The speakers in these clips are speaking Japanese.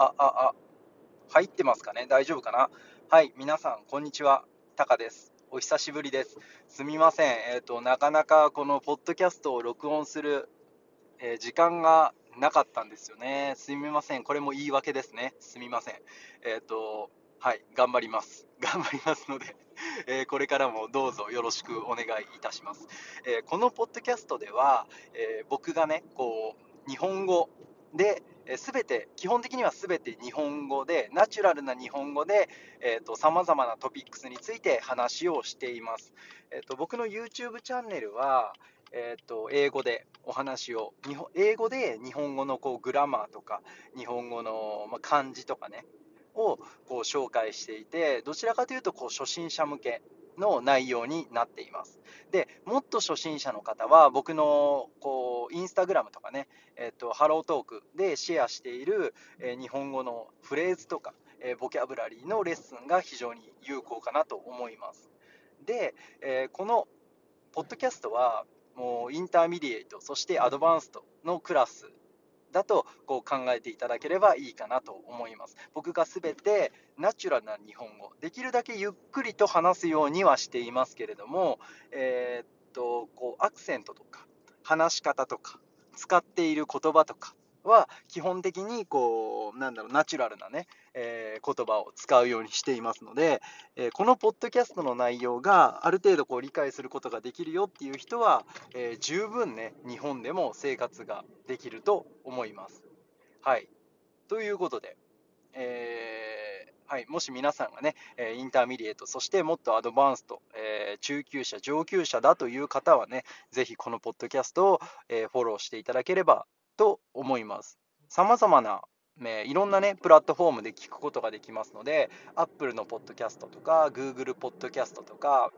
あ、あ、あ、入ってますかね？大丈夫かな？はい、皆さん、こんにちは。タカです。お久しぶりです。すみません。えっ、ー、と、なかなかこのポッドキャストを録音する、えー、時間がなかったんですよね。すみません。これも言い訳ですね。すみません。えっ、ー、と、はい、頑張ります。頑張りますのでえこれからもどうぞよろしくお願いいたします。えこのポッドキャストでは、え僕がね、こう、日本語で、すべて、基本的にはすべて日本語で、ナチュラルな日本語で、さまざまなトピックスについて話をしています。えーと、僕の YouTube チャンネルは、えーと、英語でお話を日本、英語で日本語のこうグラマーとか、日本語の、ま漢字とかね、をこう紹介していて、どちらかというとこう初心者向けの内容になっています。でもっと初心者の方は、僕のこうインスタグラムとかね、えっと、 HelloTalk でシェアしている、え、日本語のフレーズとか、え、ボキャブラリーのレッスンが非常に有効かなと思います。で、え、このポッドキャストは、もう intermediate、そして advanced のクラスだとこう考えていただければいいかなと思います。僕がすべてナチュラルな日本語、できるだけゆっくりと話すようにはしていますけれども、えー、っとこうアクセントとか話し方とか使っている言葉とかは基本的にこうなんだろうナチュラルなね、えー、言葉を使うようにしていますので、えー、このポッドキャストの内容がある程度こう理解することができるよっていう人は、えー、十分ね日本でも生活ができると思います。はいということで、えはい、もし皆さんがね、intermediate、そしてもっと advanced、えー、中級者、上級者だという方はね、ぜひこのポッドキャストを、えー、フォローしていただければと思います。さまざまなね、いろんなね、プラットフォームで聞くことができますので、Apple のポッドキャストとか、Google ポッドキャストとか、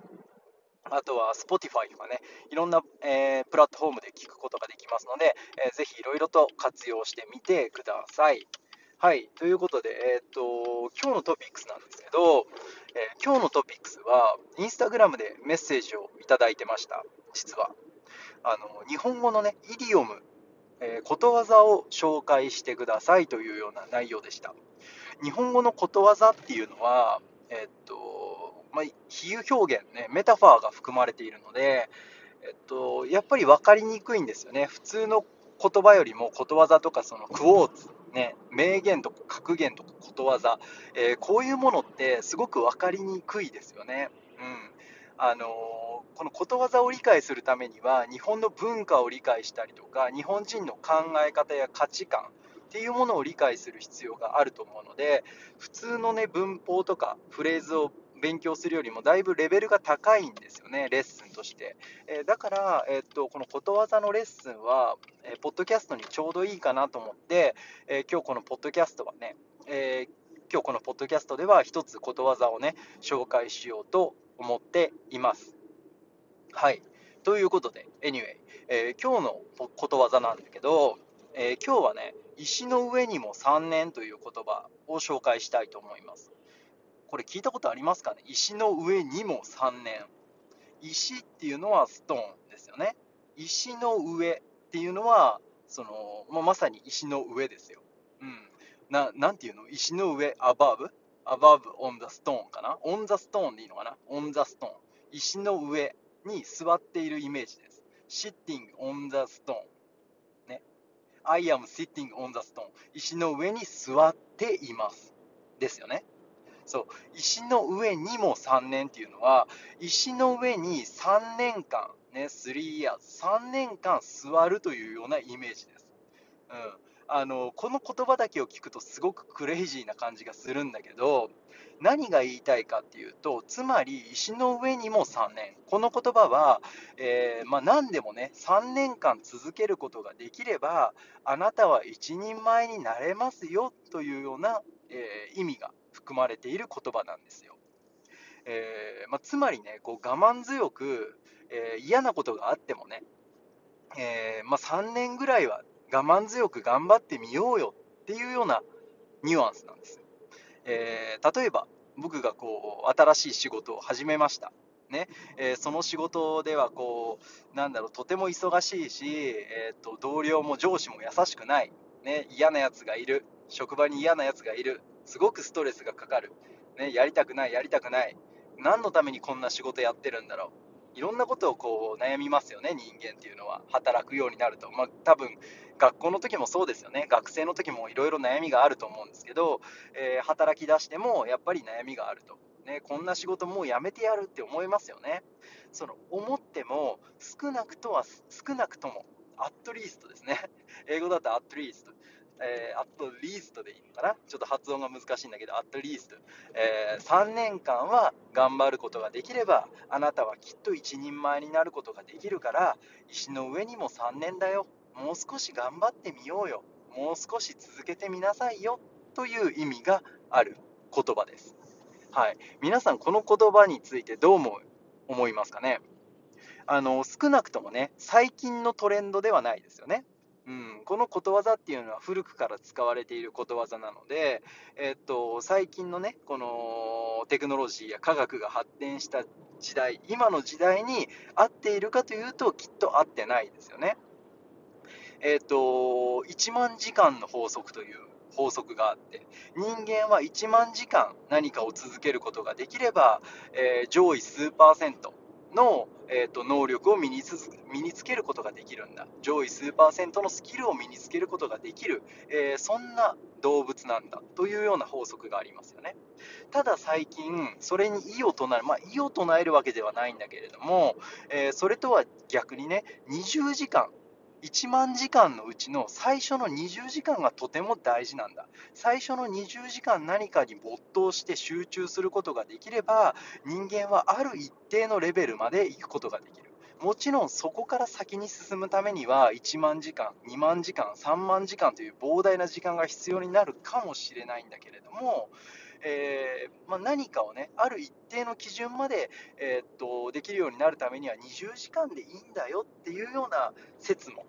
あとは Spotify とかね、いろんな、えー、プラットフォームで聞くことができますので、えー、ぜひいろいろと活用してみてください。はい、ということで、えー、っと、今日のトピックスなんですけど、えー、今日のトピックスは、インスタグラムでメッセージをいただいてました、実は。あの日本語のね、イディオムえー、ことわざを紹介してくださいというような内容でした。日本語のことわざっていうのは、え、っと、まあ、比喩表現ね、メタファーが含まれているので、えっと、やっぱり分かりにくいんですよね。普通の言葉よりもことわざとかそのクォーツ、ね、名言とか格言とかことわざ、えー、こういうものってすごく分かりにくいですよね。うん。あのこのことわざを理解するためには日本の文化を理解したりとか日本人の考え方や価値観っていうものを理解する必要があると思うので普通のね文法とかフレーズを勉強するよりもだいぶレベルが高いんですよね、レッスンとして。えー、だから、えー、っと、このことわざのレッスンは、えー、ポッドキャストにちょうどいいかなと思って、え今日このポッドキャストはね、え今日このポッドキャストでは一つことわざをね、紹介しようと思っています。はい。ということで、anyway、えー、今日のことわざなんだけど、えー、今日はね、石の上にも3年という言葉を紹介したいと思います。これ聞いたことありますかね？石の上にも3年。石っていうのはストーンですよね。石の上っていうのは、その、まあ、まさに石の上ですよ。うん。な、なんていうの？石の上、above? above on the stone かな ?on the stone でいいのかな ?on the stone。石の上に座っているイメージです。sitting on the stone。ね。I am sitting on the stone。石の上に座っています。ですよね。そう。石の上にも3年っていうのは、石の上に3年間、ね、3 years、3年間座るというようなイメージです。うん。あのこの言葉だけを聞くとすごくクレイジーな感じがするんだけど何が言いたいかっていうとつまり石の上にも3年この言葉は、えー、まあ、何でもね3年間続けることができればあなたは一人前になれますよというような、えー、意味が含まれている言葉なんですよ。えー、まあ、つまりねこう我慢強く、え嫌なことがあってもね、えまあ、3年ぐらいは我慢強く頑張ってみようよっていうようなニュアンスなんです。えー、例えば僕がこう新しい仕事を始めました。ね。えー、その仕事ではこうなんだろうとても忙しいし、えーと、同僚も上司も優しくない、ね、嫌なやつがいる。職場に嫌なやつがいる。すごくストレスがかかる、ね、やりたくないやりたくない。何のためにこんな仕事やってるんだろう。いろんなことをこう悩みますよね人間っていうのは。働くようになると、まあ、多分学校の時もそうですよね。学生の時もいろいろ悩みがあると思うんですけど、えー、働き出してもやっぱり悩みがあると、ね、こんな仕事もうやめてやるって思いますよね。その思っても少なくとは少なくともアットリーストですね。英語だとアットリーストえー、アットリーストでいいのかなちょっと発音が難しいんだけど、アットリースト、えー、3年間は頑張ることができれば、あなたはきっと一人前になることができるから、石の上にも3年だよ。もう少し頑張ってみようよ。もう少し続けてみなさいよ。という意味がある言葉です。はい。皆さん、この言葉についてどう思思いますかね？あの、少なくともね、最近のトレンドではないですよね。このことわざっていうのは古くから使われていることわざなので、えっと、最近のね、このテクノロジーや科学が発展した時代、今の時代に合っているかというと、きっと合ってないですよね。えっと、1万時間の法則という法則があって、人間は1万時間何かを続けることができれば、えー、上位数パーセント、の、えーと、能力を身につ身につけることができるんだ。上位数パーセントのスキルを身につけることができる、えー、そんな動物なんだ。というような法則がありますよね。ただ最近それに異を唱えるまあ異を唱えるわけではないんだけれども、えー、それとは逆にね20時間1万時間のうちの最初の20時間がとても大事なんだ。最初の20時間何かに没頭して集中することができれば、人間はある一定のレベルまで行くことができる。もちろんそこから先に進むためには1万時間、2万時間、3万時間という膨大な時間が必要になるかもしれないんだけれども、えー、まあ、何かをね、ある一定の基準まで、えー、っとできるようになるためには20時間でいいんだよっていうような説も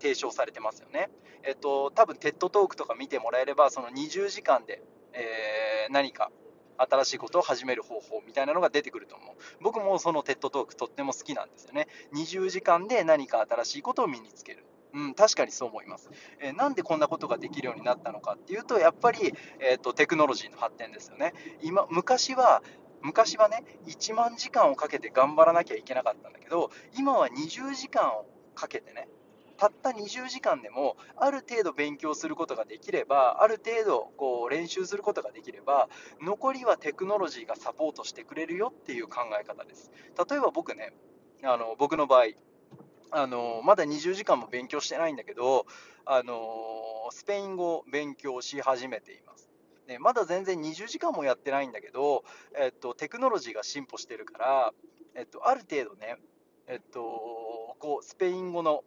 提唱されてますよね。えっと、多分 TEDトークとか見てもらえれば、その20時間で、えー、何か新しいことを始める方法みたいなのが出てくると思う。僕もその TEDトークとっても好きなんですよね。20時間で何か新しいことを身につける。うん、確かにそう思います、えー、なんでこんなことができるようになったのかっていうと、やっぱり、えーと、テクノロジーの発展ですよね。今昔は昔はね、1万時間をかけて頑張らなきゃいけなかったんだけど、今は20時間をかけてね、たった20時間でもある程度勉強することができればある程度こう練習することができれば残りはテクノロジーがサポートしてくれるよっていう考え方です例えば僕ねあの僕の場合あのまだ20時間も勉強してないんだけど、あのスペイン語を勉強し始めています。ね、まだ全然20時間もやってないんだけど、えっと、テクノロジーが進歩してるから、えっと、ある程度ね、えっと、こうスペイン語の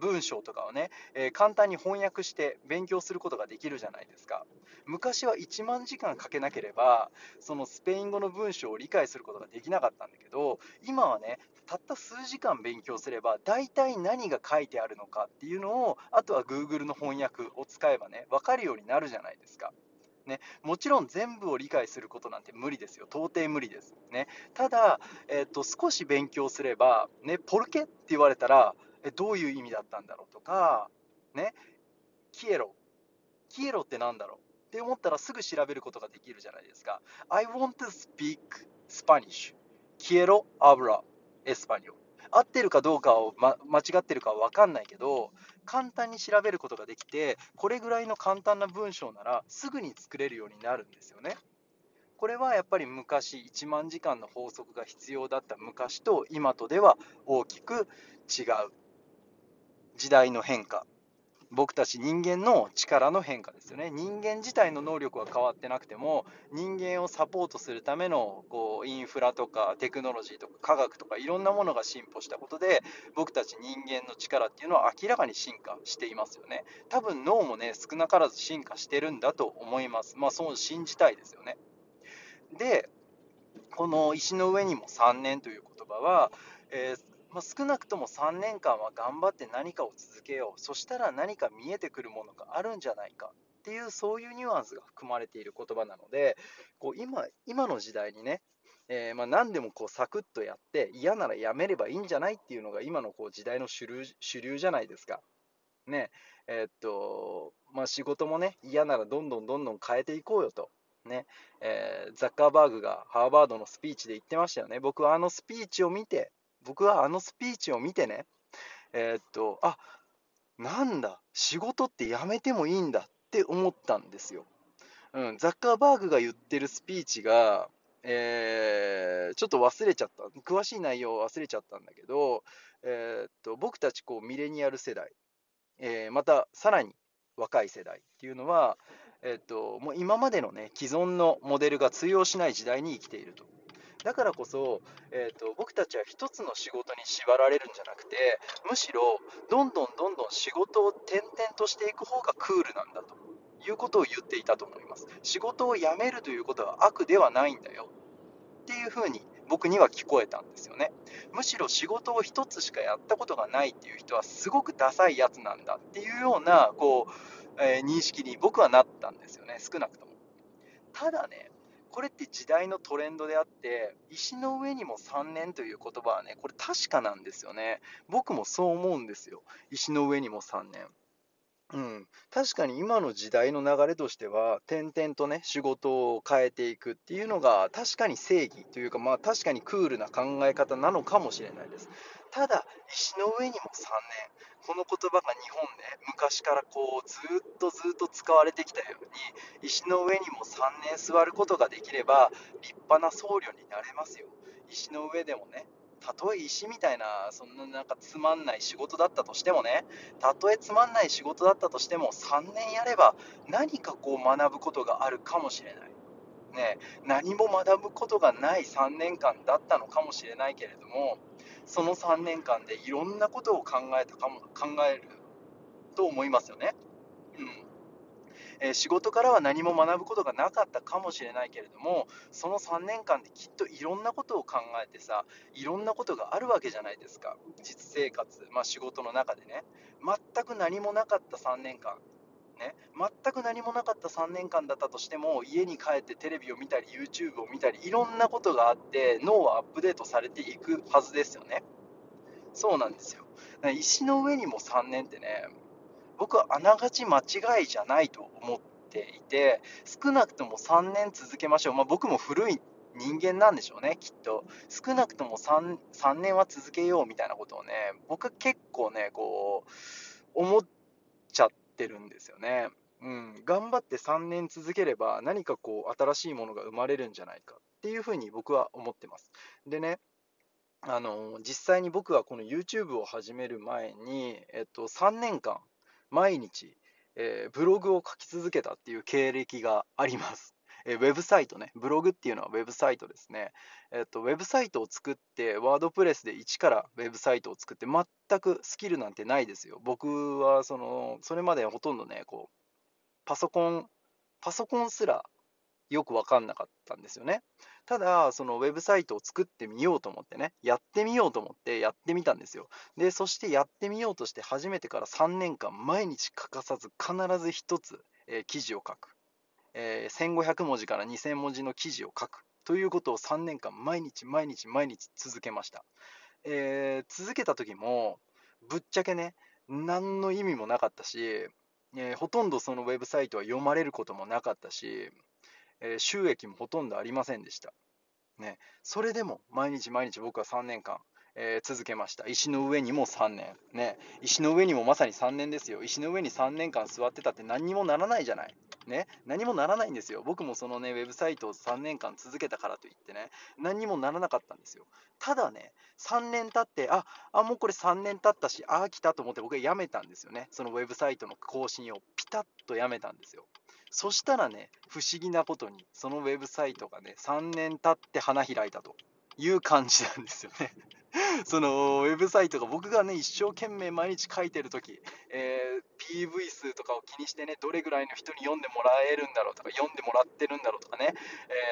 文章とかをね、えー、簡単に翻訳して勉強することができるじゃないですか。昔は1万時間かけなければ、そのスペイン語の文章を理解することができなかったんだけど、今はね、たった数時間勉強すれば、大体何が書いてあるのかっていうのを、あとは Google の翻訳を使えばね、分かるようになるじゃないですか。ね、もちろん全部を理解することなんて無理ですよ。到底無理です。ね、ただ、えーと、少し勉強すれば、ね、ポルケって言われたら、えどういう意味だったんだろうとか、ね、キエロ、キエロって何だろうって思ったらすぐ調べることができるじゃないですか。I want to speak Spanish. キエロアブラエスパニョ合ってるかどうかを、ま、間違ってるかは分かんないけど、簡単に調べることができて、これぐらいの簡単な文章ならすぐに作れるようになるんですよね。これはやっぱり昔1万時間の法則が必要だった昔と今とでは大きく違う時代の変化僕たち人間の力の変化ですよね。人間自体の能力は変わってなくても人間をサポートするためのこうインフラとかテクノロジーとか科学とかいろんなものが進歩したことで僕たち人間の力っていうのは明らかに進化していますよね。多分脳もね少なからず進化してるんだと思います。まあそう信じたいですよね。でこの石の上にも3年という言葉は、えーまあ、少なくとも3年間は頑張って何かを続けようそしたら何か見えてくるものがあるんじゃないかっていうそういうニュアンスが含まれている言葉なのでこう今今の時代にね、えー、まあ、何でもこうサクッとやって嫌ならやめればいいんじゃないっていうのが今のこう時代の主流主流じゃないですか。ねえー、っとまあ、仕事もね嫌ならどんどんどんどん変えていこうよと。ねえー、ザッカーバーグがハーバードのスピーチで言ってましたよね。僕はあのスピーチを見て、僕はあのスピーチを見てね、えー、っと、あなんだ、仕事ってやめてもいいんだって思ったんですよ。うん、ザッカーバーグが言ってるスピーチが、えー、ちょっと忘れちゃった、詳しい内容を忘れちゃったんだけど、えー、っと僕たちこうミレニアル世代、えー、またさらに若い世代っていうのは、えっともう今までの、ね、既存のモデルが通用しない時代に生きていると。だからこそ、えーと、僕たちは一つの仕事に縛られるんじゃなくて、むしろどんどんどんどん仕事を転々としていく方がクールなんだということを言っていたと思います。仕事を辞めるということは悪ではないんだよっていうふうに僕には聞こえたんですよね。むしろ仕事を1つしかやったことがないっていう人はすごくダサいやつなんだっていうようなこう、えー、認識に僕はなったんですよね、少なくとも。ただね、これって時代のトレンドであって、石の上にも3年という言葉はね、これ確かなんですよね。僕もそう思うんですよ。石の上にも3年。うん、確かに今の時代の流れとしては、点々とね、仕事を変えていくっていうのが、確かに正義というか、まあ確かにクールな考え方なのかもしれないです。ただ、石の上にも3年、この言葉が日本で昔からこうずっとずっと使われてきたように、石の上にも3年座ることができれば、立派な僧侶になれますよ。石の上でもね、たとえ石みたいな、そんななんかつまんない仕事だったとしてもね、たとえつまんない仕事だったとしても、3年やれば何かこう学ぶことがあるかもしれない。ね、何も学ぶことがない3年間だったのかもしれないけれども、その3年間でいろんなことを考えたかも考えると思いますよね。うんえ、仕事からは何も学ぶことがなかったかもしれないけれどもその3年間できっといろんなことを考えてさいろんなことがあるわけじゃないですか。実生活、まあ、仕事の中でね。全く何もなかった3年間。ね、全く何もなかった3年間だったとしても家に帰ってテレビを見たり YouTube を見たりいろんなことがあって脳はアップデートされていくはずですよね。そうなんですよ。石の上にも3年ってね僕はあながち間違いじゃないと思っていて、少なくとも3年続けましょう。まあ、僕も古い人間なんでしょうね、きっと。少なくとも 3, 3年は続けようみたいなことをね、僕は結構ね、こう、思っちゃってるんですよね。うん、頑張って3年続ければ何かこう新しいものが生まれるんじゃないかっていうふうに僕は思ってます。でね、あの実際に僕はこの YouTube を始める前に、えっと、3年間毎日、えー、ブログを書き続けたっていう経歴があります。えー、ウェブサイトね、ブログっていうのはウェブサイトですね。えっと、ウェブサイトを作って、ワードプレスで一からウェブサイトを作って、全くスキルなんてないですよ。僕はその、それまでほとんどね、こう、パソコン、パソコンすらよく分かんなかったんですよね。ただ、そのウェブサイトを作ってみようと思ってね、やってみようと思ってやってみたんですよ。で、そしてやってみようとして初めてから3年間、毎日欠かさず必ず1つ、えー、記事を書く、えー、1500文字から2000文字の記事を書くということを3年間、毎日毎日毎日続けました。えー、続けた時も、ぶっちゃけね、何の意味もなかったし、えー、ほとんどそのウェブサイトは読まれることもなかったし、えー、収益もほとんどありませんでした。ね、それでも毎日毎日僕は3年間、えー、続けました。石の上にも3年、ね。石の上にもまさに3年ですよ。石の上に3年間座ってたって何にもならないじゃない。ね、何もならないんですよ。僕もそのね、ウェブサイトを3年間続けたからといってね、何にもならなかったんですよ。ただね、3年経って、あ、あもうこれ3年経ったし、ああ、来たと思って僕はやめたんですよね。そのウェブサイトの更新をピタッとやめたんですよ。そしたらね、不思議なことに、そのウェブサイトがね、3年経って花開いたという感じなんですよね。そのウェブサイトが僕がね、一生懸命毎日書いてるとき、えー、PV 数とかを気にしてね、どれぐらいの人に読んでもらえるんだろうとか、読んでもらってるんだろうとかね、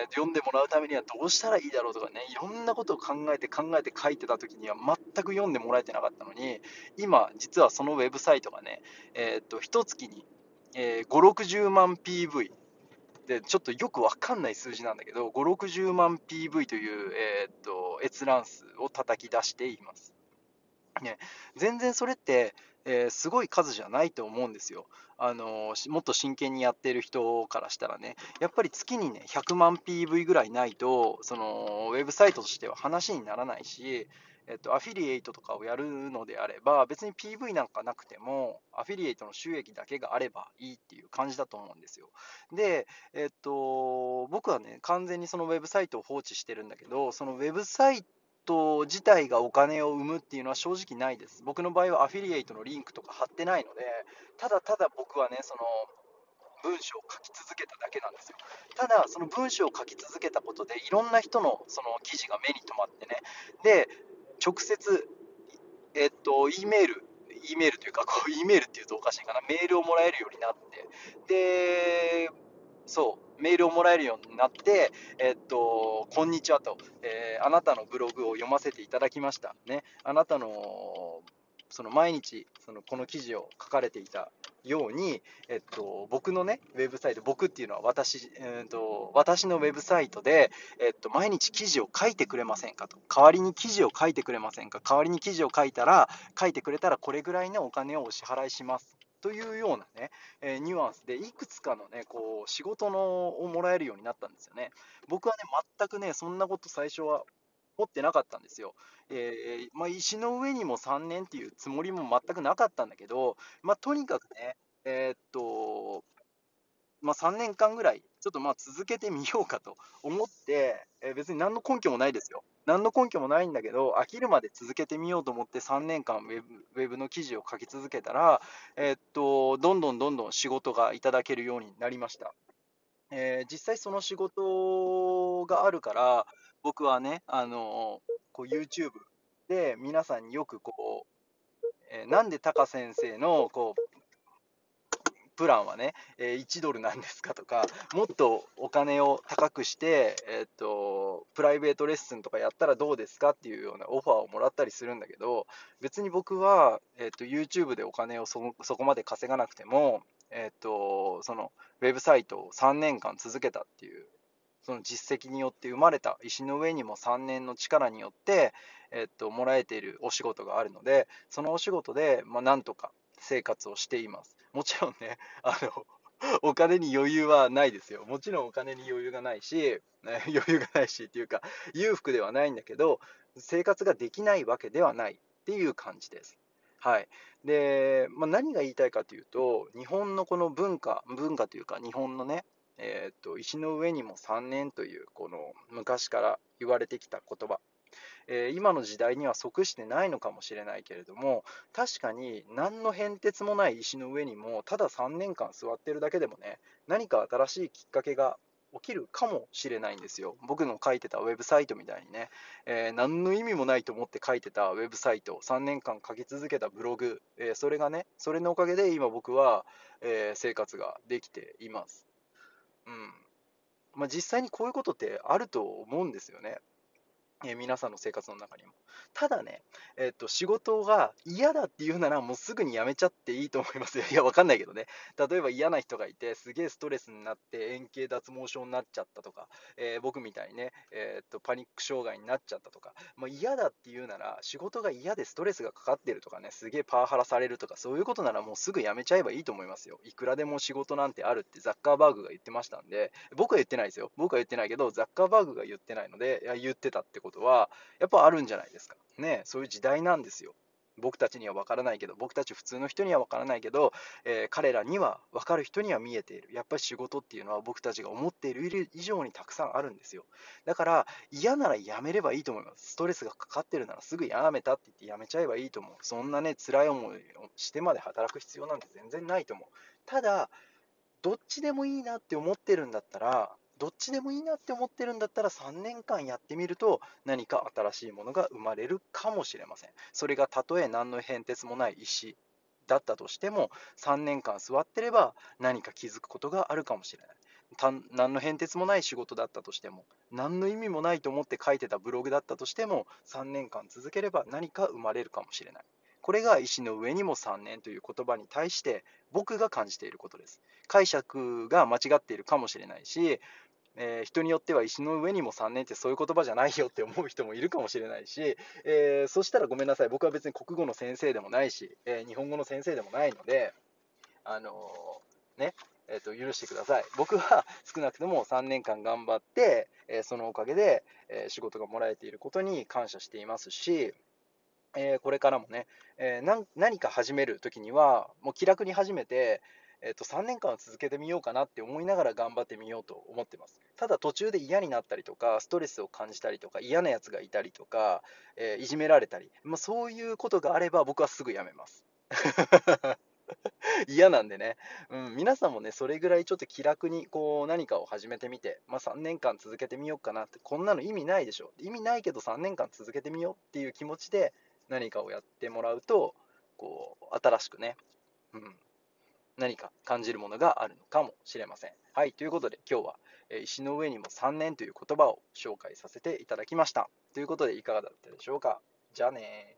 えー、読んでもらうためにはどうしたらいいだろうとかね、いろんなことを考えて考えて書いてたときには全く読んでもらえてなかったのに、今、実はそのウェブサイトがね、えー、っと、一月にえー、5、60万 PV で、ちょっとよくわかんない数字なんだけど、5、60万 PV という、えー、っと閲覧数を叩き出しています。ね、全然それって、えー、すごい数じゃないと思うんですよ。あのもっと真剣にやってる人からしたらね、やっぱり月にね、100万 PV ぐらいないと、そのウェブサイトとしては話にならないし、えっと、アフィリエイトとかをやるのであれば、別に PV なんかなくても、アフィリエイトの収益だけがあればいいっていう感じだと思うんですよ。で、えっと、僕はね、完全にそのウェブサイトを放置してるんだけど、そのウェブサイト自体がお金を生むっていうのは正直ないです。僕の場合はアフィリエイトのリンクとか貼ってないので、ただただ僕はね、その文章を書き続けただけなんですよ。ただ、その文章を書き続けたことで、いろんな人のその記事が目に留まってね、で、直接、えっと、E メール、E メールというか、こう、E メールっていうとおかしいかな、メールをもらえるようになって、で、そう、メールをもらえるようになって、えっと、こんにちはと、えー、あなたのブログを読ませていただきました。ね、あなたのその毎日そのこの記事を書かれていたように、えっと、僕のね、ウェブサイト、僕っていうのは私、えっと、私のウェブサイトで、えっと、毎日記事を書いてくれませんかと。代わりに記事を書いてくれませんか代わりに記事を書いたら、書いてくれたらこれぐらいのお金をお支払いします。というようなね、えー、ニュアンスで、いくつかのね、こう、仕事のをもらえるようになったんですよね。僕はね、全くね、そんなこと最初は持ってなかったんですよ。えー、まあ、石の上にも3年っていうつもりも全くなかったんだけど、まあ、とにかくね、えー、っと、まあ、3年間ぐらい、ちょっとまあ続けてみようかと思って、えー、別に何の根拠もないですよ。何の根拠もないんだけど、飽きるまで続けてみようと思って3年間ウェブウェブの記事を書き続けたら、えー、っと、どんどんどんどん仕事がいただけるようになりました。えー、実際その仕事があるから、僕はね、あのこう YouTube で皆さんによくこう、えー、なんでタカ先生のこうプランはね、えー、1ドルなんですかとか、もっとお金を高くして、えー、っと、プライベートレッスンとかやったらどうですかっていうようなオファーをもらったりするんだけど、別に僕は、えー、っと、YouTube でお金をそこまで稼がなくても、えっと、その、ウェブサイトを3年間続けたっていうその実績によって生まれた石の上にも3年の力によって、えっと、もらえているお仕事があるので、そのお仕事で、まあ、なんとか生活をしています。もちろんね、あの、お金に余裕はないですよ。もちろんお金に余裕がないし、余裕がないしっていうか、裕福ではないんだけど、生活ができないわけではないっていう感じです。はい。で、まあ、何が言いたいかというと、日本のこの文化、文化というか、日本のね、えーと、石の上にも3年というこの昔から言われてきた言葉、えー、今の時代には即してないのかもしれないけれども確かに何の変哲もない石の上にもただ3年間座ってるだけでもね何か新しいきっかけが起きるかもしれないんですよ。僕の書いてたウェブサイトみたいにね、えー、何の意味もないと思って書いてたウェブサイト、3年間書き続けたブログ、えー、それがね、それのおかげで今僕は、えー、生活ができています。うんまあ、実際にこういうことってあると思うんですよね。え、皆さんの生活の中にも。ただね、えっ、と、仕事が嫌だっていうなら、もうすぐに辞めちゃっていいと思いますよ。いや、わかんないけどね。例えば嫌な人がいて、すげえストレスになって、円形脱毛症になっちゃったとか、えー、僕みたいにね、えっ、と、パニック障害になっちゃったとか、まあ、嫌だっていうなら、仕事が嫌でストレスがかかってるとかね、すげえパワハラされるとか、そういうことならもうすぐ辞めちゃえばいいと思いますよ。いくらでも仕事なんてあるってザッカーバーグが言ってましたんで、僕は言ってないですよ。僕は言ってないけど、ザッカーバーグが言ってないので、いや言ってたってことことは、やっぱあるんじゃないですか。ね、そういう時代なんですよ。僕たちには分からないけど、僕たち普通の人には分からないけど、えー、彼らには分かる人には見えている。やっぱり仕事っていうのは僕たちが思っている以上にたくさんあるんですよ。だから嫌ならやめればいいと思います。ストレスがかかってるならすぐやめたって言ってやめちゃえばいいと思う。そんなね、辛い思いをしてまで働く必要なんて全然ないと思う。ただ、どっちでもいいなって思ってるんだったら、どっちでもいいなって思ってるんだったら3年間やってみると何か新しいものが生まれるかもしれません。それがたとえ何の変哲もない石だったとしても3年間座ってれば何か気づくことがあるかもしれない。何の変哲もない仕事だったとしても何の意味もないと思って書いてたブログだったとしても3年間続ければ何か生まれるかもしれない。これが石の上にも3年という言葉に対して僕が感じていることです。解釈が間違っているかもしれないし、えー、人によっては石の上にも3年ってそういう言葉じゃないよって思う人もいるかもしれないし、えー、そしたらごめんなさい、僕は別に国語の先生でもないし、えー、日本語の先生でもないので、あのね、えーと、許してください。僕は少なくとも3年間頑張って、え、そのおかげで、え、仕事がもらえていることに感謝していますし、え、これからもね、え何か始めるときには、もう気楽に始めて、えー、と3年間は続けてみようかなって思いながら頑張ってみようと思ってます。ただ途中で嫌になったりとか、ストレスを感じたりとか、嫌なやつがいたりとか、えー、いじめられたり、まあ、そういうことがあれば僕はすぐやめます。嫌なんでね、うん、皆さんもね、それぐらいちょっと気楽にこう何かを始めてみて、まあ、3年間続けてみようかなって、こんなの意味ないでしょ、意味ないけど3年間続けてみようっていう気持ちで何かをやってもらうと、こう新しくね、うん、何か感じるものがあるのかもしれません。はい、ということで今日は、え石の上にも3年という言葉を紹介させていただきました。ということでいかがだったでしょうか。じゃあね